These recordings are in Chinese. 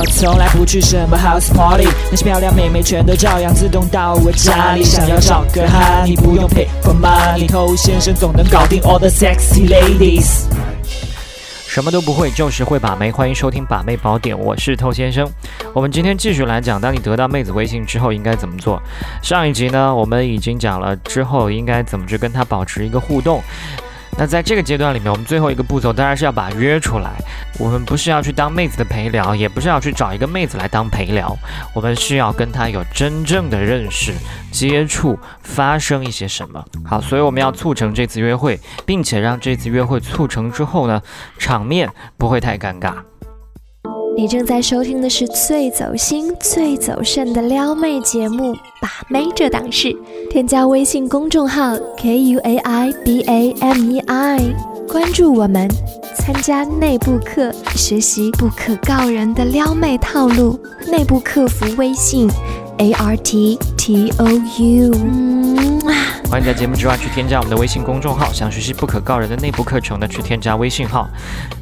我从来不去什么 house party，那些漂亮妹妹全都照样自动到我家里。想要找个哈，你不用 pay for money，偷先生总能搞定 all the sexy ladies。什么都不会，就是会把妹。欢迎收听把妹宝典，我是透先生。我们今天继续来讲，当你得到妹子微信之后应该怎么做。上一集呢，我们已经讲了之后应该怎么去跟她保持一个互动。那在这个阶段里面，我们最后一个步骤当然是要把约出来。我们不是要去当妹子的陪聊，也不是要去找一个妹子来当陪聊，我们是要跟她有真正的认识、接触，发生一些什么。好，所以我们要促成这次约会，并且让这次约会促成之后呢，场面不会太尴尬。你正在收听的是最走心、最走肾的撩妹节目《把妹这档事》，添加微信公众号 k u a i b a m e i，关注我们，参加内部课，学习不可告人的撩妹套路。内部客服微信 a r t t o u。欢迎在节目之外去添加我们的微信公众号，想学习不可告人的内部课程的，去添加微信号。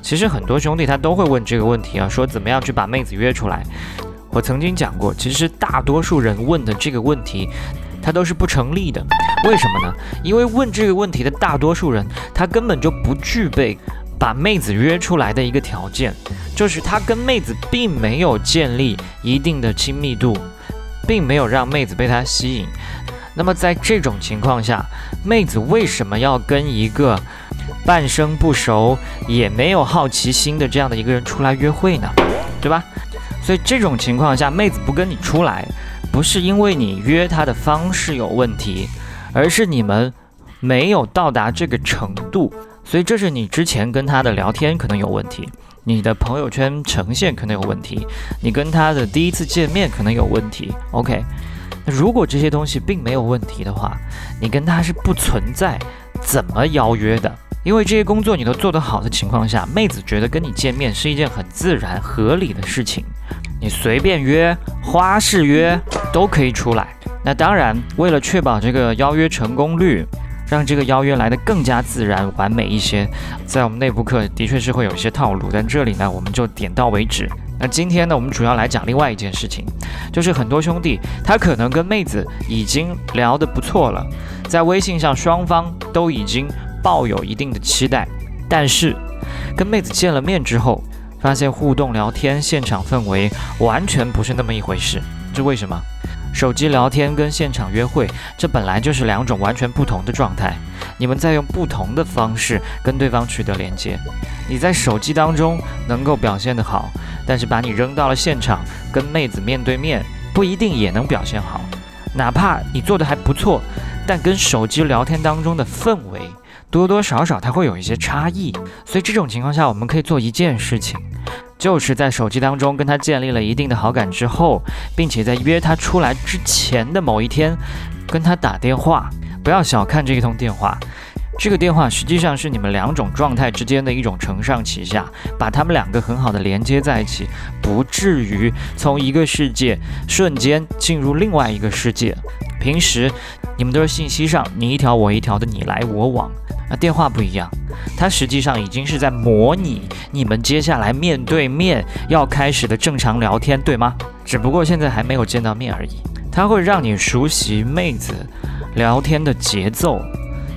其实很多兄弟他都会问这个问题啊，说怎么样去把妹子约出来。我曾经讲过，其实大多数人问的这个问题，他都是不成立的。为什么呢？因为问这个问题的大多数人，他根本就不具备把妹子约出来的一个条件，就是他跟妹子并没有建立一定的亲密度，并没有让妹子被他吸引。那么在这种情况下，妹子为什么要跟一个半生不熟、也没有好奇心的这样的一个人出来约会呢？对吧？所以这种情况下，妹子不跟你出来，不是因为你约她的方式有问题，而是你们没有到达这个程度。所以这是你之前跟她的聊天可能有问题，你的朋友圈呈现可能有问题，你跟她的第一次见面可能有问题。OK。如果这些东西并没有问题的话，你跟他是不存在怎么邀约的，因为这些工作你都做得好的情况下，妹子觉得跟你见面是一件很自然合理的事情，你随便约花式约都可以出来。那当然，为了确保这个邀约成功率，让这个邀约来得更加自然完美一些，在我们内部课的确是会有一些套路，但这里呢，我们就点到为止。那今天呢，我们主要来讲另外一件事情，就是很多兄弟他可能跟妹子已经聊得不错了，在微信上双方都已经抱有一定的期待，但是跟妹子见了面之后，发现互动聊天现场氛围完全不是那么一回事，这为什么？手机聊天跟现场约会，这本来就是两种完全不同的状态。你们在用不同的方式跟对方取得连接。你在手机当中能够表现得好，但是把你扔到了现场，跟妹子面对面，不一定也能表现好。哪怕你做的还不错，但跟手机聊天当中的氛围多多少少它会有一些差异。所以这种情况下，我们可以做一件事情。就是在手机当中跟他建立了一定的好感之后，并且在约他出来之前的某一天，跟他打电话。不要小看这一通电话，这个电话实际上是你们两种状态之间的一种承上启下，把他们两个很好的连接在一起，不至于从一个世界瞬间进入另外一个世界。平时你们都是信息上你一条我一条的你来我往。那电话不一样，它实际上已经是在模拟你们接下来面对面要开始的正常聊天，对吗？只不过现在还没有见到面而已。它会让你熟悉妹子聊天的节奏、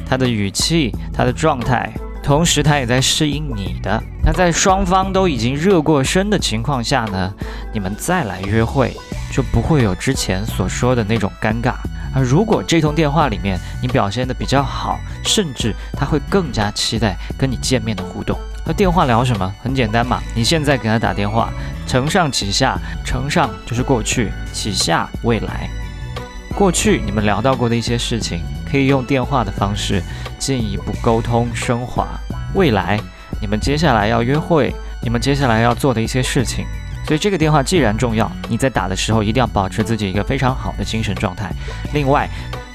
她的语气、她的状态，同时她也在适应你的。那在双方都已经热过身的情况下呢，你们再来约会就不会有之前所说的那种尴尬。啊，如果这通电话里面你表现的比较好，甚至他会更加期待跟你见面的互动。那电话聊什么？很简单嘛，你现在给他打电话，承上启下，承上就是过去，启下未来。过去你们聊到过的一些事情，可以用电话的方式进一步沟通升华。未来你们接下来要约会，你们接下来要做的一些事情。所以这个电话既然重要，你在打的时候一定要保持自己一个非常好的精神状态。另外，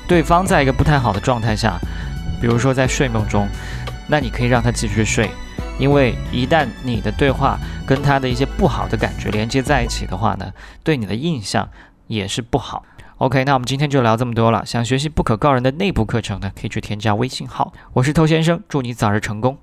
对方在一个不太好的状态下，比如说在睡梦中，那你可以让他继续睡，因为一旦你的对话跟他的一些不好的感觉连接在一起的话呢，对你的印象也是不好。OK，那我们今天就聊这么多了。想学习不可告人的内部课程呢，可以去添加微信号，我是偷先生，祝你早日成功。